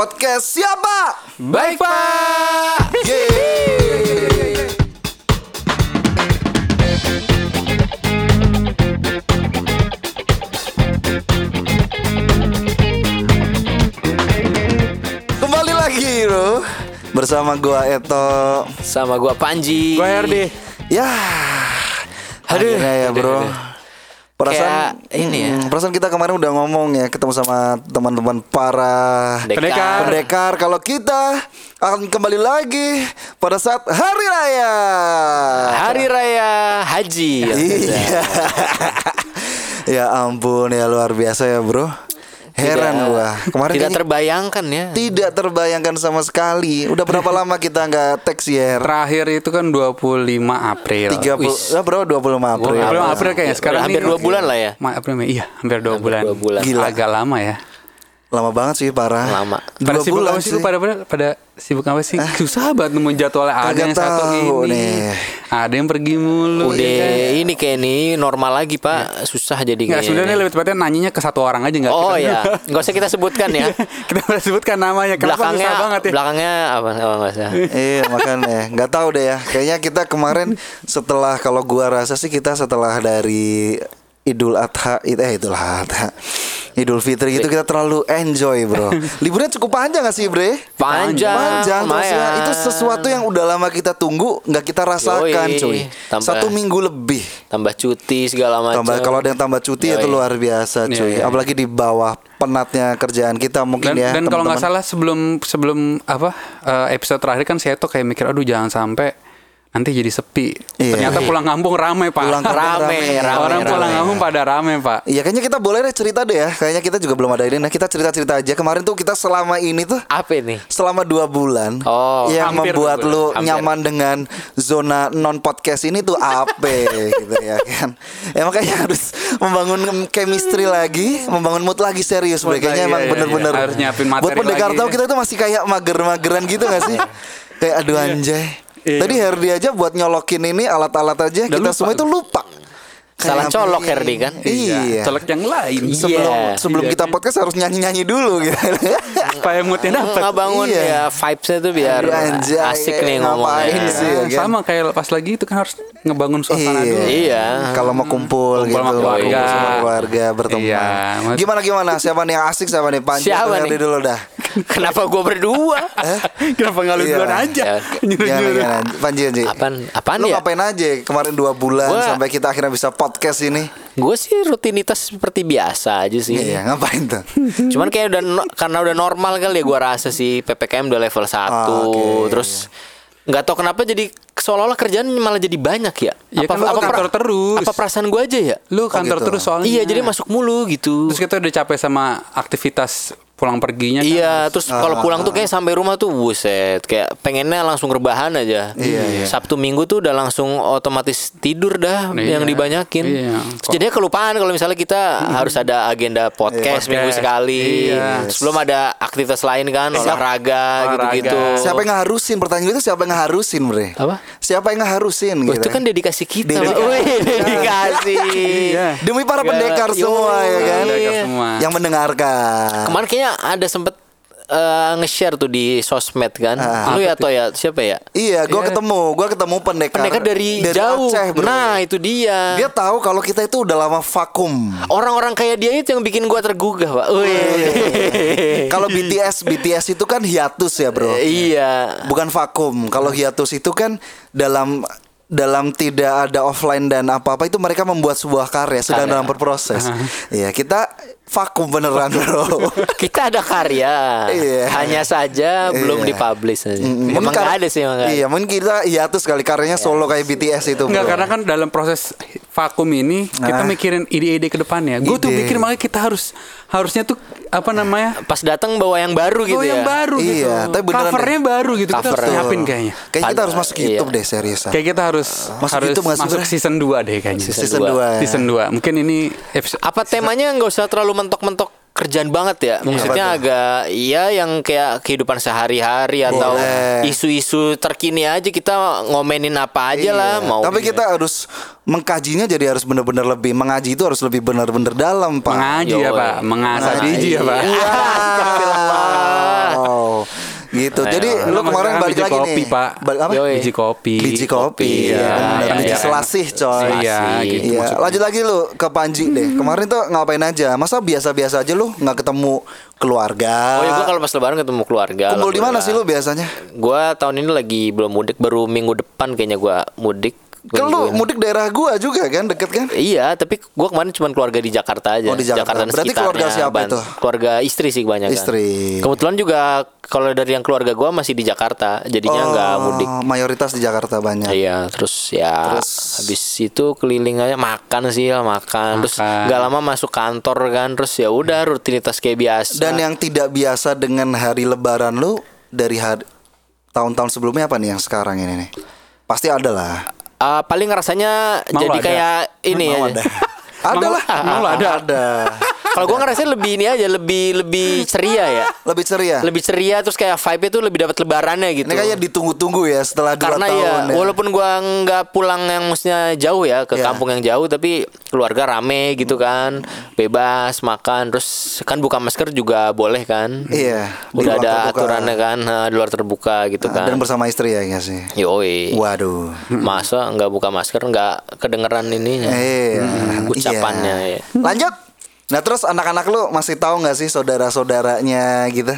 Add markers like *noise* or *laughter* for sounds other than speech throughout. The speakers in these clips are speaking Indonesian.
Podcast siapa? Baik Pak. Yeay. Kembali lagi bro Bersama gua Eto Sama gua Panji. Gue RD. Ya Akhirnya ya bro Perasaan Kayak ini ya. Hmm, Perasaan kita kemarin udah ngomong ya Ketemu sama teman-teman para Pendekar. Pendekar Kalau kita akan kembali lagi Pada saat Hari Raya Hari Raya Haji. Iya *laughs* Ya ampun ya luar biasa ya bro Heran Tidak- gua Kemarin Tidak terbayangkan ya. tidak terbayangkan sama sekali Udah berapa lama kita nggak teks ya Terakhir itu kan 25 April. 30 Wis. ya bro 25 April 25 April kayaknya sekarang Hampir ini- dua bulan lah ya. Ma April. Iya, hampir dua bulan. dua bulan. Gila. Agak lama ya. Lama banget sih parah Lama. Pada Dua sibuk bulan apa sih? pada, pada pada sibuk apa sih? Susah banget nemuin jadwalnya. Ada Kagak yang satu tahu ini. nih. Ada yang pergi mulu. Udah ya kan? ini kayak ini normal lagi Pak. Susah jadi Nggak, kayaknya. sudah nih lebih tepatnya nanyanya ke satu orang aja nggak? Oh kita- ya, nggak usah kita sebutkan ya. *laughs* kita udah sebutkan namanya. Kenapa belakangnya susah banget ya? belakangnya apa? Oh, nggak usah. Iya makanya nggak tahu deh ya kayaknya kita kemarin setelah kalau gua rasa sih kita setelah dari Idul Adha itu eh Idul Adha Idul Fitri gitu kita terlalu enjoy bro. *laughs* Liburnya cukup panjang gak sih bre? Panjang, panjang terus ya itu sesuatu yang udah lama kita tunggu nggak kita rasakan Yoi, cuy. tambah- satu minggu lebih. Tambah cuti segala macam. tambah kalau ada yang tambah cuti itu Yoi. luar biasa Iya, cuy. iya. apalagi di bawah penatnya kerjaan kita mungkin dan, ya dan kalau nggak salah sebelum sebelum apa eh, episode terakhir kan saya tuh kayak mikir aduh jangan sampai nanti jadi sepi. Iya. Ternyata pulang kampung rame pak. Pulang *laughs* kampung Rame, rame, Orang rame. pulang kampung pada rame pak. Iya kayaknya kita boleh deh cerita deh ya Kayaknya kita juga belum ada ini Nah kita cerita-cerita aja Kemarin tuh kita selama ini tuh Apa ini? Selama dua bulan Oh, Yang hampir membuat bulan. lu Hampir. nyaman dengan Zona non-podcast ini tuh apa *laughs* gitu ya kan Ya makanya harus membangun chemistry lagi Membangun mood lagi serius Mood Kayaknya lagi, emang iya, iya, bener-bener iya. Harus nyiapin materi Buat pendekar tahu kita tuh masih kayak mager-mageran gitu gak sih *laughs* Kayak aduh anjay Iya. Tadi Herdi aja buat nyolokin ini alat-alat aja Kita lupa. semua itu lupa Salah colok, apa- Herdi, kan? Iya Colok yang lain. Iya. sebelum sebelum Iya. kita podcast harus nyanyi nyanyi dulu gitu. Supaya moodnya dapet. Nggak bangun Iya. ya vibesnya tuh biar Aduh, anjay, asik nih ngomongnya. sih? ya kan? sama kayak pas lagi itu kan harus ngebangun suasana dulu. Iya. Kalau mau kumpul, Kumpul gitu, sama keluarga. kumpul sama keluarga berteman. Iya, Gimana gimana? Siapa nih yang asik siapa nih? Panji Siapa nih? dulu dah. Kenapa gue berdua? Kenapa nggak lu Iya. duluan aja? Ya. Nyuruh-nyuruh. gimana? Panji Panji. Apaan? Apaan Lu ya? ngapain aja kemarin dua bulan Gua- sampai kita akhirnya bisa podcast ini? Gue sih rutinitas seperti biasa aja sih. Iya, ngapain tuh? *laughs* Cuman kayak udah no- karena udah normal kali ya gue rasa sih PPKM udah level 1 Ah, oke. terus nggak tahu kenapa jadi seolah-olah kerjaan malah jadi banyak ya. Ya kan lu kantor pra- terus. Apa perasaan gue aja ya? Lu kantor gitu. terus soalnya. Iya, jadi masuk mulu gitu. Terus kita udah capek sama aktivitas pulang perginya. kan. Iya, terus Ah, kalau pulang tuh kayak sampai rumah tuh buset, kayak pengennya langsung rebahan aja. Iya, iya. Sabtu Minggu tuh udah langsung otomatis tidur dah Iya. yang dibanyakin. Iya. Terus jadinya kelupaan kalau misalnya kita harus ada agenda podcast Podcast. minggu sekali. Iya. Sebelum ada aktivitas lain kan, olahraga Olahraga. gitu-gitu. Siapa yang ngeharusin? Pertanyaan itu siapa yang ngeharusin, Bre? Apa? Siapa yang ngeharusin Oh, gitu? itu kan dedikasi kita. Dedikasi. *laughs* Wih, dedikasi. Iya. Demi para Gak- pendekar Yo, semua ya kan? Semua. Yang mendengarkan. Kemarin kayaknya ada sempet eh, nge-share tuh di sosmed kan. Ah. Lu ya atau ya siapa ya? Iya, gua ketemu, gua ketemu pendekar. Pendekar dari, jauh. Aceh, bro. nah, itu dia. dia tahu kalau kita itu udah lama vakum. Orang-orang kayak dia itu yang bikin gua tergugah, Pak. Wih. *laughs* kalau BTS, BTS itu kan hiatus ya, Bro. iya. Bukan vakum. Kalau hiatus itu kan dalam dalam tidak ada offline dan apa-apa itu mereka membuat sebuah karya sedang Karya. dalam berproses. Iya, kita vakum beneran, Bro. *laughs* Kita ada karya. Iya. Hanya saja belum Iya. dipublish aja. Mm, Emang kar- nggak ada sih emang. Iya, mungkin kita hiatus kali karyanya solo kayak BTS itu, Enggak Bro. karena kan dalam proses vakum ini kita Ah. mikirin ide-ide ke depannya. Gue tuh mikir makanya kita harus harusnya tuh apa namanya? Pas datang bawa yang baru gitu Oh ya. yang baru gitu. Iya, tapi beneran Covernya baru gitu. Kita harus Cover. siapin kayaknya. Kayaknya kita harus masuk Iya. YouTube deh seriusan. Kayak kita harus Masuk harus YouTube masuk Bre? season 2 deh kayaknya. Season Season dua. 2 Season 2. Mungkin ini episode Apa temanya nggak usah terlalu mentok-mentok kerjaan banget ya. Maksudnya Apa tuh? agak iya yang kayak kehidupan sehari-hari atau isu-isu terkini aja kita ngomenin apa aja lah Iya. mau. Tapi kita harus mengkajinya jadi harus benar-benar lebih mengaji itu harus lebih benar-benar dalam, Pak. mengaji ya Yoi. Pak, mengasah Mengaji. biji ya Pak. Iya. *laughs* Gitu. Jadi Ayo. lu Nama kemarin balik biji lagi kopi, nih. Pak. Balik apa? Yoi. Biji kopi. Biji kopi. Iya, ya, iya, Biji iya. selasih, coy. Iya, gitu Iya, maksudnya. lanjut lagi lu ke Panji deh. Kemarin tuh ngapain aja? Masa biasa-biasa aja lu nggak ketemu keluarga? Oh ya gue kalau pas lebaran ketemu keluarga. Kumpul di mana sih lu biasanya? Gue tahun ini lagi belum mudik, baru minggu depan kayaknya gue mudik. Kan lu Minggu- mudik daerah gua juga kan, deket kan? Iya, tapi gue kemarin cuma keluarga di Jakarta aja. Oh, di Jakarta. dan Berarti keluarga siapa Ban- itu? Keluarga istri sih banyak Istri. Kebetulan juga kalau dari yang keluarga gue masih di Jakarta, jadinya nggak mudik. Oh, Mayoritas di Jakarta banyak. Iya, terus ya Terus- habis itu keliling aja makan sih ya makan. Terus Makan. nggak lama masuk kantor kan, terus ya udah rutinitas kayak biasa. Dan yang tidak biasa dengan hari lebaran lu dari hari tahun-tahun sebelumnya apa nih yang sekarang ini nih? Pasti ada lah. Ah, paling rasanya Mau jadi ada. kayak ini Mau ya. *laughs* *laughs* ada. ada lah. Emang lu ada? Ada. Kalau gue ngerasa lebih ini aja, lebih lebih ceria ya. Lebih ceria. Lebih ceria terus kayak vibe itu lebih dapat lebarannya gitu. Ini kayak ditunggu-tunggu ya setelah dua Karena tahun. ya, walaupun gua nggak pulang yang maksudnya jauh ya ke Iya. kampung yang jauh, tapi keluarga rame gitu kan, bebas makan, terus kan buka masker juga boleh kan? Iya, di Udah ada terbuka. aturannya kan, di luar terbuka gitu Nah, kan. dan bersama istri ya nggak sih? Yoi. Waduh. *laughs* Masa nggak buka masker nggak kedengeran ininya Iya. ucapannya Iya. ya. Lanjut. Nah terus anak-anak lu masih tahu nggak sih saudara-saudaranya gitu?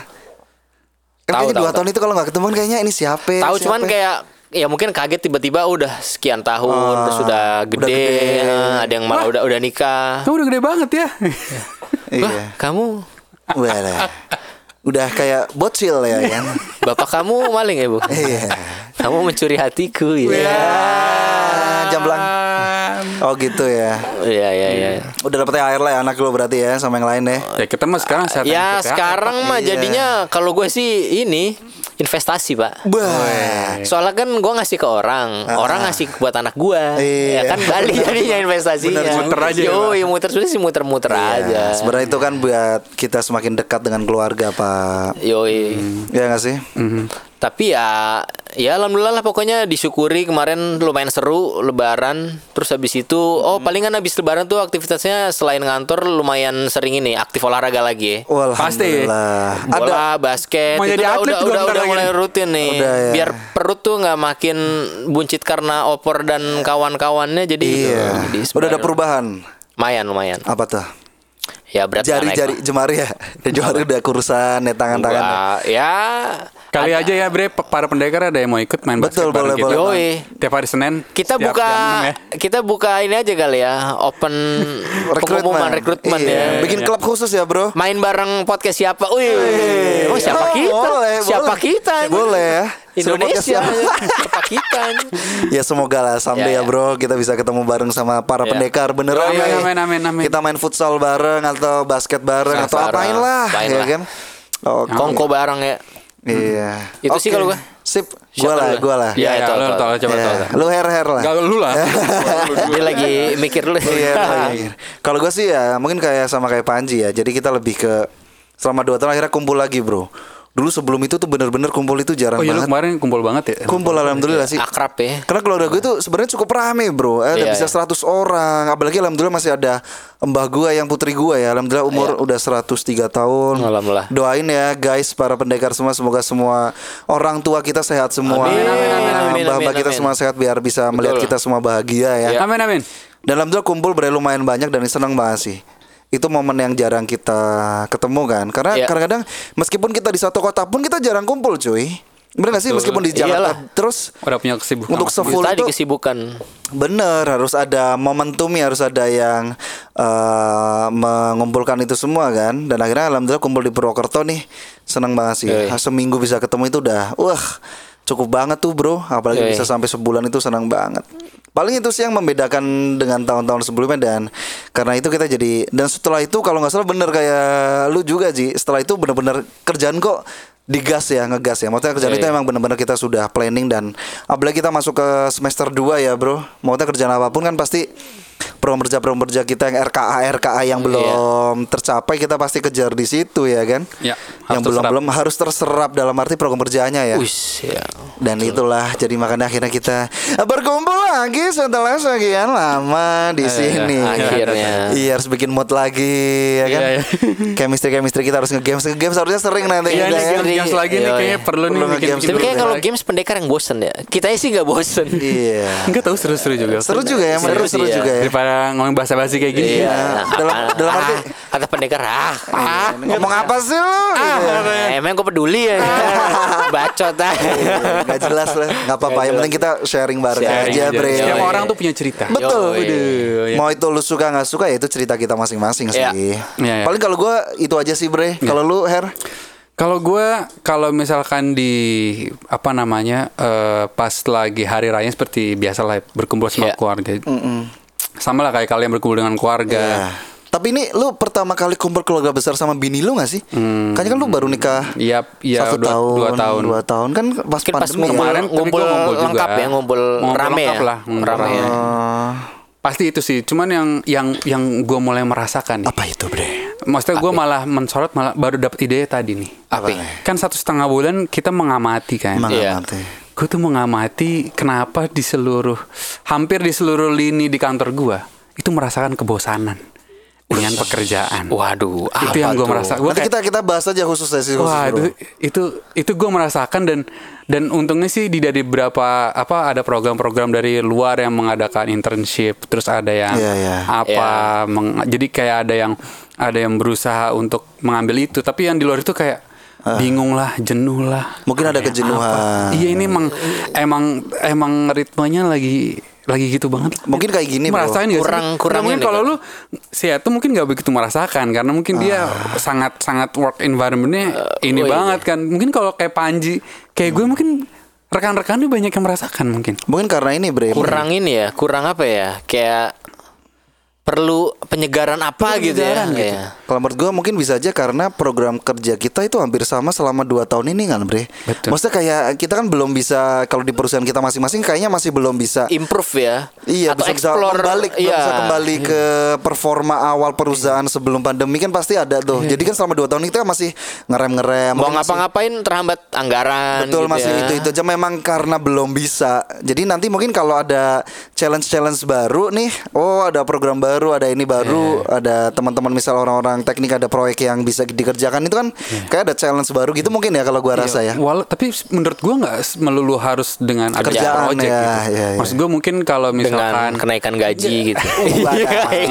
Kan Tahu, kayaknya tahu, dua tahu. tahun itu kalau nggak ketemu kan kayaknya ini siapa? Tahu siapa? cuman kayak ya mungkin kaget tiba-tiba udah sekian tahun Ah, terus udah udah gede, gede. eh, ada yang malah udah udah nikah. Kamu udah gede banget ya. Iya. Wah, kamu Walah. Udah kayak bocil ya kan? bapak kamu maling ya, Bu? Iya. Kamu mencuri hatiku ya. Ya, jamblang. Oh gitu ya. Iya iya iya. Udah dapet air lah ya anak lu berarti ya sama yang lain deh. Ya kita mah sekarang sehat Ya sekarang mah Iya. jadinya kalau gue sih ini investasi pak. Bah. Soalnya kan gue ngasih ke orang, orang ngasih buat anak gue, Ah. Iya. ya kan balik *laughs* jadinya investasinya. Bener, muter aja ya, Yo, Pak. muter sudah sih muter-muter aja. Iya, Sebenarnya itu kan buat kita semakin dekat dengan keluarga, Pak. Yoi. Ya nggak sih? Tapi ya, ya alhamdulillah lah pokoknya disyukuri kemarin lumayan seru Lebaran. Terus habis itu, oh palingan habis Lebaran tuh aktivitasnya selain ngantor lumayan sering ini aktif olahraga lagi. ya. Pasti. alhamdulillah. Ada bola basket Mau itu jadi udah atlet udah juga udah, udah mulai rutin nih Udah, ya. biar perut tuh nggak makin buncit karena opor dan kawan-kawannya jadi Iya. jadi Udah ada perubahan. lumayan lumayan Apa tuh? Ya berat Jari-jari lah. jemari ya. *laughs* Jemari udah kurusan ya tangan-tangan. Ya Kali aja ya Bre, para pendekar ada yang mau ikut main Betul, basket bareng boleh, kita. boleh. Tiap hari Senin. kita buka ya. kita buka ini aja kali ya open *laughs* pengumuman rekrutmen Iya. ya Bikin klub khusus ya, Bro. main bareng podcast siapa Wih, oh, siapa Oh, kita boleh, siapa boleh. kita Boleh ya. Indonesia siapa kita ya semoga lah someday ya, Ya, ya. bro kita bisa ketemu bareng sama para Ya. pendekar beneran ya. amin, amin, amin. kita main futsal bareng atau basket bareng Futsal atau apain lah ya lah. kan oke kongko bareng ya iya Itu sih Oke. kalau gua. sip gua lah gua lah Ya, Ya, itu, ya, lu itu. tau, coba Ya. tau. lu hair hair lah Gak lu lah. *laughs* Dia lagi mikir dulu. Iya, iya. Kalau gue sih ya mungkin kayak sama kayak Panji ya. Jadi kita lebih ke selama dua tahun akhirnya kumpul lagi bro. Dulu sebelum itu tuh bener-bener kumpul itu jarang Oh iya lu banget. kemarin kumpul banget ya. Kumpul alhamdulillah sih. Akrab ya. Karena keluarga gue tuh sebenarnya cukup rame bro. Eh, ada Iya, bisa iya. 100 orang. Apalagi alhamdulillah masih ada mbah gue yang putri gue ya. Alhamdulillah umur udah 103 tahun. Iya. Alhamdulillah. Doain ya guys para pendekar semua semoga semua orang tua kita sehat semua. Amin, amin, amin, amin, Mbah-mbah amin, kita amin. semua sehat biar bisa melihat kita semua bahagia ya. Iya. Amin amin. Dan alhamdulillah kumpul bre lumayan banyak dan senang banget sih. Itu momen yang jarang kita ketemu kan. Karena Iya. kadang-kadang meskipun kita di satu kota pun kita jarang kumpul cuy. Bener gak sih meskipun di Jakarta Iyalah. terus Udah punya kesibukan. untuk sefull Tadi itu kesibukan. bener harus ada momentumnya harus ada yang eh, mengumpulkan itu semua kan dan akhirnya alhamdulillah kumpul di Purwokerto nih senang banget sih Yoi. seminggu bisa ketemu itu udah wah cukup banget tuh bro. Apalagi Yoi. bisa sampai sebulan itu senang banget. Paling itu sih yang membedakan dengan tahun-tahun sebelumnya dan karena itu kita jadi dan setelah itu kalau nggak salah bener kayak lu juga Ji. Setelah itu bener-bener kerjaan kok digas ya ngegas ya. Maksudnya kerjaan Iya, itu emang bener-bener kita sudah planning dan apalagi kita masuk ke semester 2 ya bro. Maksudnya kerjaan apa pun kan pasti program kerja program kerja kita yang RKA RKA yang belum tercapai kita pasti kejar di situ ya kan Ya, yang belum terserap. belum harus terserap dalam arti program kerjanya ya Wis, ya. dan itulah jadi makanya akhirnya kita berkumpul lagi setelah sekian lama di sini. akhirnya. Iya harus bikin mood lagi ya kan. Iya, iya. chemistry chemistry kita harus nge-games nge-games harusnya sering nanti Iya nih ya. games, games lagi nih Iya, kayaknya iya. perlu nih Perlu bikin Tapi dulu kayak ya. kalau games pendekar yang bosen ya. Kita sih nggak bosen. Iya. Enggak tahu seru-seru juga. Seru juga ya, Seru seru juga ya. Daripada ngomong bahasa-basi kayak gini. Iya. Nah, dalam- Ah, dalam arti- ah, kata pendekar ah, ah, Ngomong apa sih lu? ah, Gitu. emang gue peduli ya. Bacot ah. Gak jelas lah, nggak apa-apa. Yang penting kita sharing bareng Sharing aja, bre. Setiap orang tuh punya cerita. Betul. Waduh, ya. Mau itu lu suka nggak suka ya itu cerita kita masing-masing sih. Iya. Iya, iya. Paling kalau gua itu aja sih bre. Kalau lu Her? Kalau gue, kalau misalkan di apa namanya eh, pas lagi hari raya seperti biasa lah berkumpul sama Iya. keluarga, sama lah kayak kalian berkumpul dengan keluarga. Ya. Tapi ini lu pertama kali kumpul keluarga besar sama bini lu gak sih? Kayaknya kan lu baru nikah Iya, iya satu dua, tahun, dua tahun. dua tahun kan pas Mungkin pas pandemi. ngumpul, ya? Kemarin tapi ngumpul, ngumpul juga. lengkap ya, ngumpul, Ngumpul rame lengkap ya. lah, ngumpul rame ya. Eh, Pasti itu sih. Cuman yang yang yang gue mulai merasakan nih. apa itu bre? Maksudnya gue malah mensorot malah baru dapat ide tadi nih. Apa? Kan satu setengah bulan kita mengamati kan. Iya. Mengamati. Gue tuh mengamati kenapa di seluruh hampir di seluruh lini di kantor gue itu merasakan kebosanan dengan pekerjaan. Waduh, itu apa yang gue tuh? merasa. Gua Nanti kayak, kita kita bahas aja khusus sesi khusus. Wah itu itu itu gue merasakan dan dan untungnya sih di dari beberapa apa ada program-program dari luar yang mengadakan internship terus ada yang Iya, iya. apa meng- jadi kayak ada yang ada yang berusaha untuk mengambil itu tapi yang di luar itu kayak bingung lah jenuh lah Mungkin ada kejenuhan. apa. iya ini emang emang emang ritmenya lagi lagi gitu banget Mungkin kayak gini, bro. merasain sih? Kurang- Nah, kurang mungkin kalau kan? lu si itu mungkin nggak begitu merasakan karena mungkin dia sangat sangat work environmentnya ini oh iya. banget kan mungkin kalau kayak Panji kayak gue mungkin rekan-rekannya banyak yang merasakan mungkin Mungkin karena ini bre. kurang ini ya, kurang apa ya? Kayak perlu penyegaran apa gitu ya? penyegaran gitu. Iya. Kalau menurut gue mungkin bisa aja karena program kerja kita itu hampir sama selama 2 tahun ini kan bre. Betul. Maksudnya kayak kita kan belum bisa kalau di perusahaan kita masing-masing kayaknya masih belum bisa Improve ya. Iya, Atau bisa, bisa explore. kembali, belum iya. bisa kembali ke performa awal perusahaan sebelum pandemi kan pasti ada tuh. Jadi kan selama dua tahun itu masih ngerem-ngerem. Mau ngapa-ngapain terhambat anggaran. Betul gitu masih ya. itu itu aja memang karena belum bisa. Jadi nanti mungkin kalau ada challenge-challenge baru nih, oh ada program baru, ada ini baru, ada teman-teman misal orang-orang teknik ada proyek yang bisa dikerjakan itu kan kayak ada challenge baru gitu mungkin ya kalau gua rasa ya. Walau, tapi menurut gue nggak melulu harus dengan ada Kerjaan, project ya, gitu. ya, ya. Maksud gue mungkin kalau dengan misalkan kenaikan gaji gitu. *laughs*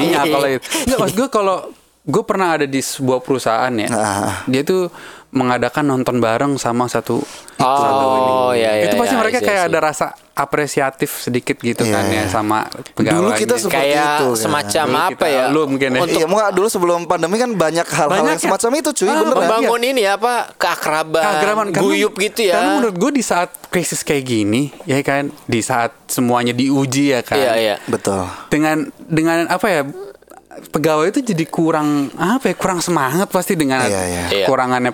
Iya kalau itu. Nggak, maksud gue kalau gue pernah ada di sebuah perusahaan ya. Ah. Dia tuh mengadakan nonton bareng sama satu Oh, iya, iya, itu pasti iya, mereka iya, kayak iya. ada rasa apresiatif sedikit gitu Iya, kan ya iya. sama Dulu pegawainya. kita seperti Kayak itu, kan. semacam Dulu apa kita- ya? lu mungkin ya. iya, muka dulu sebelum pandemi kan banyak hal-hal Banyak yang ya. semacam itu cuy, Ah, bener ya? Membangun ini ya apa keakraban, keagraman karena- guyup gitu ya. Karena menurut gue di saat krisis kayak gini, ya kan, di saat semuanya diuji ya kan, Iya iya. Betul. dengan dengan apa ya pegawai itu jadi kurang apa ya kurang semangat pasti dengan Iya, iya. Iya. kurangannya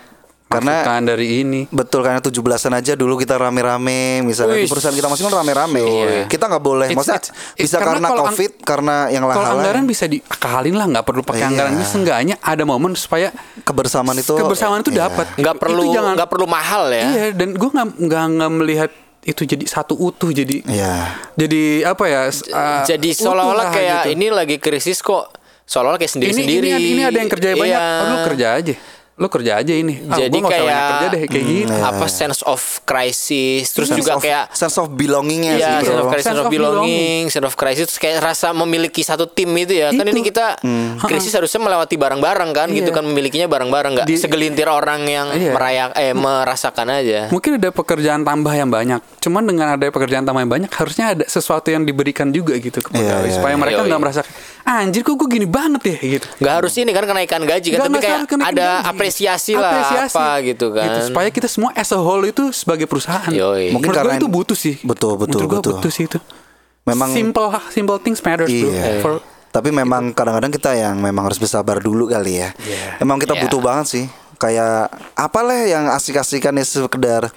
Karena- masukan dari ini. Betul karena 17-an aja dulu kita rame-rame misalnya di Wih. perusahaan kita masing kan rame-rame. Iya. Kita nggak boleh. It's- Maksudnya it's- it's- bisa karena karena, kalau ang- Covid, karena yang Kalau lain anggaran bisa diakalin lah, nggak perlu pakai Iya. anggaran. Ini seenggaknya ada momen supaya kebersamaan itu kebersamaan itu iya. dapat. Nggak Itu perlu jangan nggak perlu mahal ya. Iya, dan gue nggak nggak nggak melihat itu jadi satu utuh jadi Iya. jadi apa ya? uh, Jadi seolah-olah lah kayak gitu. ini lagi krisis kok. Seolah-olah kayak ini, sendiri-sendiri. ini, ini ada yang kerja banyak. Iya. Oh, lu kerja aja. Lu kerja aja ini. Ah, Jadi kayak kerja deh kayak gitu. apa sense of crisis terus Sense juga of- kayak sense of belongingnya Iya, sih sense of crisis, sense of belonging, sense of crisis terus kayak rasa memiliki satu tim itu ya. Kan Itu. ini kita krisis harusnya melewati bareng-bareng kan, gitu Iya. kan memilikinya bareng-bareng nggak Di- segelintir orang yang Iya. merayak eh merasakan aja. Mungkin ada pekerjaan tambah yang banyak. Cuman dengan ada pekerjaan tambah yang banyak, harusnya ada sesuatu yang diberikan juga gitu ke Iya, pegawai iya, supaya iya. mereka nggak merasa anjir kok gue gini banget ya gitu. Nggak harus ini kan kenaikan gaji kan, Nggak- tapi kayak ada gaji. apresiasi lah Apresiasi. apa gitu kan. Supaya kita semua as a whole itu sebagai perusahaan. Yoi. Mungkin Menurut karena itu butuh sih. Betul, betul, Menurut betul. butuh sih itu. Memang- simple simple things matters bro. Iya. For- Tapi memang kadang-kadang kita yang memang harus bersabar dulu kali ya. Iya. Emang kita Iya. butuh banget sih. Kayak apalah yang asik-asikan ya sekedar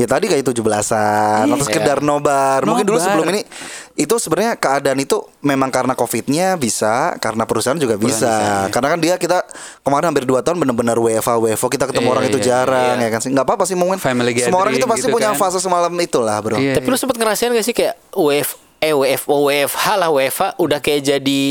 Ya tadi kayak 17-an atau sekedar nobar. Mungkin dulu Nobar. sebelum ini itu sebenarnya keadaan itu memang karena covidnya bisa, karena perusahaan juga bisa. Karena kan dia kita kemarin hampir 2 tahun benar-benar WFA WFO kita ketemu Iya, orang itu iya, jarang ya kan sih. Nggak apa-apa sih mungkin Family semua orang itu pasti gitu punya kan. fase semalam itulah, Bro. Iya. Tapi lu sempet ngerasain gak sih kayak WF eh WFO WFH lah WFA udah kayak jadi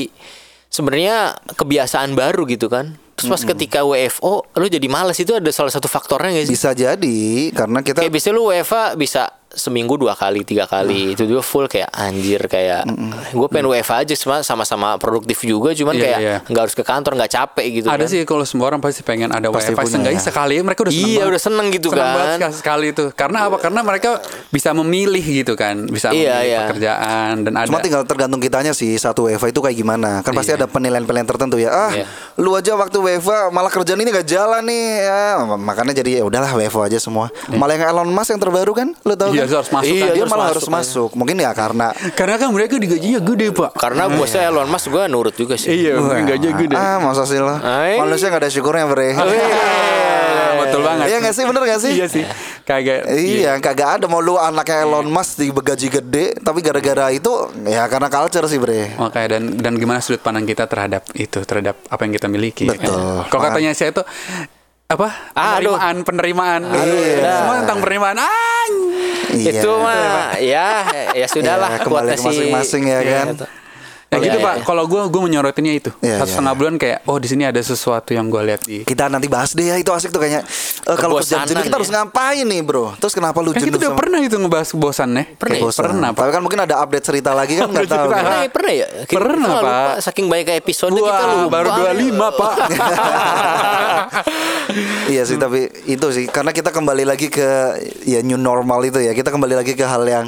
sebenarnya kebiasaan baru gitu kan. Terus pas ketika WFO lu jadi males itu ada salah satu faktornya gak sih? Bisa jadi karena kita Kayak biasanya lu WFA bisa seminggu dua kali tiga kali itu juga full kayak anjir kayak gue pengen WFA aja cuma sama-sama produktif juga cuman Iya, kayak iya. nggak harus ke kantor nggak capek gitu Ada kan. sih kalau semua orang pasti pengen ada Pasti wifi punya, seenggaknya ya. sekali mereka udah seneng Iya, banget. udah seneng gitu Seneng kan. banget sekali- sekali itu. Karena apa? Karena mereka bisa memilih gitu kan, bisa Iya, memilih iya. pekerjaan dan ada. Cuma tinggal tergantung kitanya sih satu WFA itu kayak gimana. Kan pasti ada penilaian-penilaian tertentu ya. Ah, Iya. lu aja waktu WFA malah kerjaan ini gak jalan nih. Ya, makanya jadi ya udahlah WFA aja semua. Malah yang Elon Musk yang terbaru kan, lu tahu Iya, kan? harus masuk Iya, kan. Dia harus malah masuk harus kan. masuk. Mungkin ya karena Karena kan mereka digajinya gede, Pak. Karena bosnya Elon Musk gue nurut juga sih. Iya, gajinya gede. Ah, masa sih lo? Ay. Manusia gak ada syukurnya, Bre. Ah, betul banget. Iya gak sih, bener gak sih? Iya sih. Kagak. Iya, kagak ada mau lu anaknya Elon Musk digaji gede, tapi gara-gara itu ya karena culture sih, Bre. Makanya dan dan gimana sudut pandang kita terhadap itu, terhadap apa yang kita miliki. ya kan? Betul. Kalau katanya saya itu apa? Aduh. Penerimaan, penerimaan. Iya. Semua tentang penerimaan. Iya. Itu mah ya ya sudahlah Ya, kembali ke masing-masing ya Iya, kan. gitu. Ya gitu iya. pak. Kalau gue gue menyorotinnya itu Iya, satu iya, setengah bulan kayak oh di sini ada sesuatu yang gue lihat di. Kita nanti bahas deh ya itu asik tuh kayaknya. Eh, kalau kerja jenuh kita ya. harus ngapain nih, Bro? Terus kenapa lu Kan jenuh kita udah sama- pernah itu ngebahas kebosannya. Pernah ya? Bosan. Pernah, Pak. Tapi kan mungkin ada update cerita lagi kan nggak tahu. cerita. kan. Pernah, ya, pernah ya? Kita Pernah, lupa. Pak. Saking banyak episode Wah, kita lupa. baru 25 pak. *laughs* Iya sih tapi itu sih karena kita kembali lagi ke ya new normal itu ya. Kita kembali lagi ke hal yang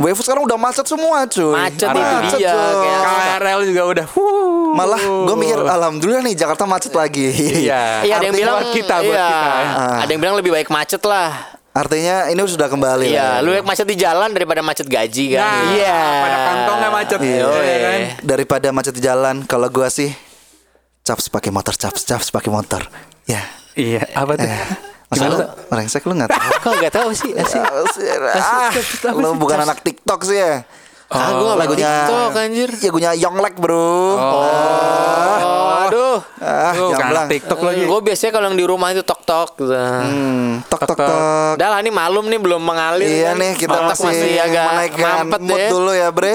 WFO sekarang udah macet semua cuy. Macet itu dia, kayak- KRL juga udah. Huh. Malah gue mikir alhamdulillah nih Jakarta macet lagi. Iya. *laughs* Iya ada yang Artinya bilang buat kita, buat iya, kita. Ada yang bilang lebih baik macet lah. Artinya ini sudah kembali Iya, lah. lu baik macet di jalan daripada macet gaji kan. Nah, iya. Pada kantongnya macet. Iya. ya kan? Daripada macet di jalan, kalau gua sih caps pakai motor, caps caps pakai motor. Ya. Iya. Apa tuh? Masa lu rengsek lu nggak tahu? *laughs* Kok gak tahu sih? Asik. ah, lu bukan anak TikTok sih ya? Ah, gue gak lagunya TikTok anjir. Lagunya Yonglek bro. Oh, aduh. Ah, Tuh, TikTok lagi. Gue biasanya kalau yang di rumah itu tok tok. Gitu. Hmm, tok tok Tok. Udah lah ini malum nih belum mengalir. Iya kan. nih kita Otak masih, agak mampet mood ya. dulu ya bre.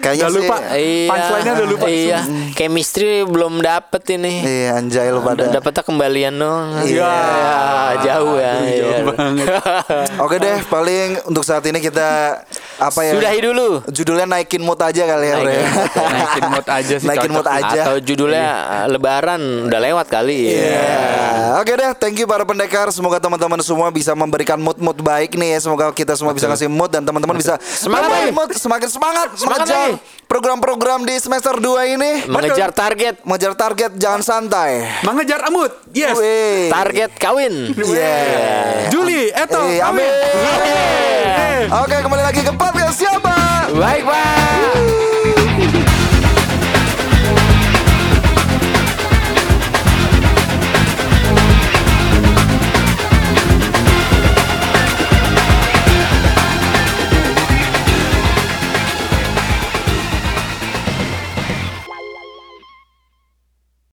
Kayaknya Udah lupa. Iya. Punchline-nya udah lupa. Iya. Chemistry belum dapet ini. Iya anjay lu pada. Dapetnya kembalian dong. Iya. jauh ya. iya. *laughs* Oke deh, paling untuk saat ini kita apa ya? Sudahi dulu. Judulnya naikin mood aja kali ya, Bre. Naikin mood aja sih. Naikin mood aja. Atau judulnya uh, Lebaran udah lewat kali. Iya. Oke deh, thank you para pendekar. Semoga teman-teman semua bisa memberikan mood-mood baik nih ya. Semoga kita semua bisa ngasih mood dan teman-teman bisa Semangat, mood semakin semangat, Semangat nih. program-program di semester 2 ini. Mengejar target. Mengejar target jangan santai. Mengejar amut. Yes. Wih. Target kawin. Iya. Juli, Eto, Eh, kawin. amin. Oke, kembali lagi ke podcast siapa? Baik, Pak.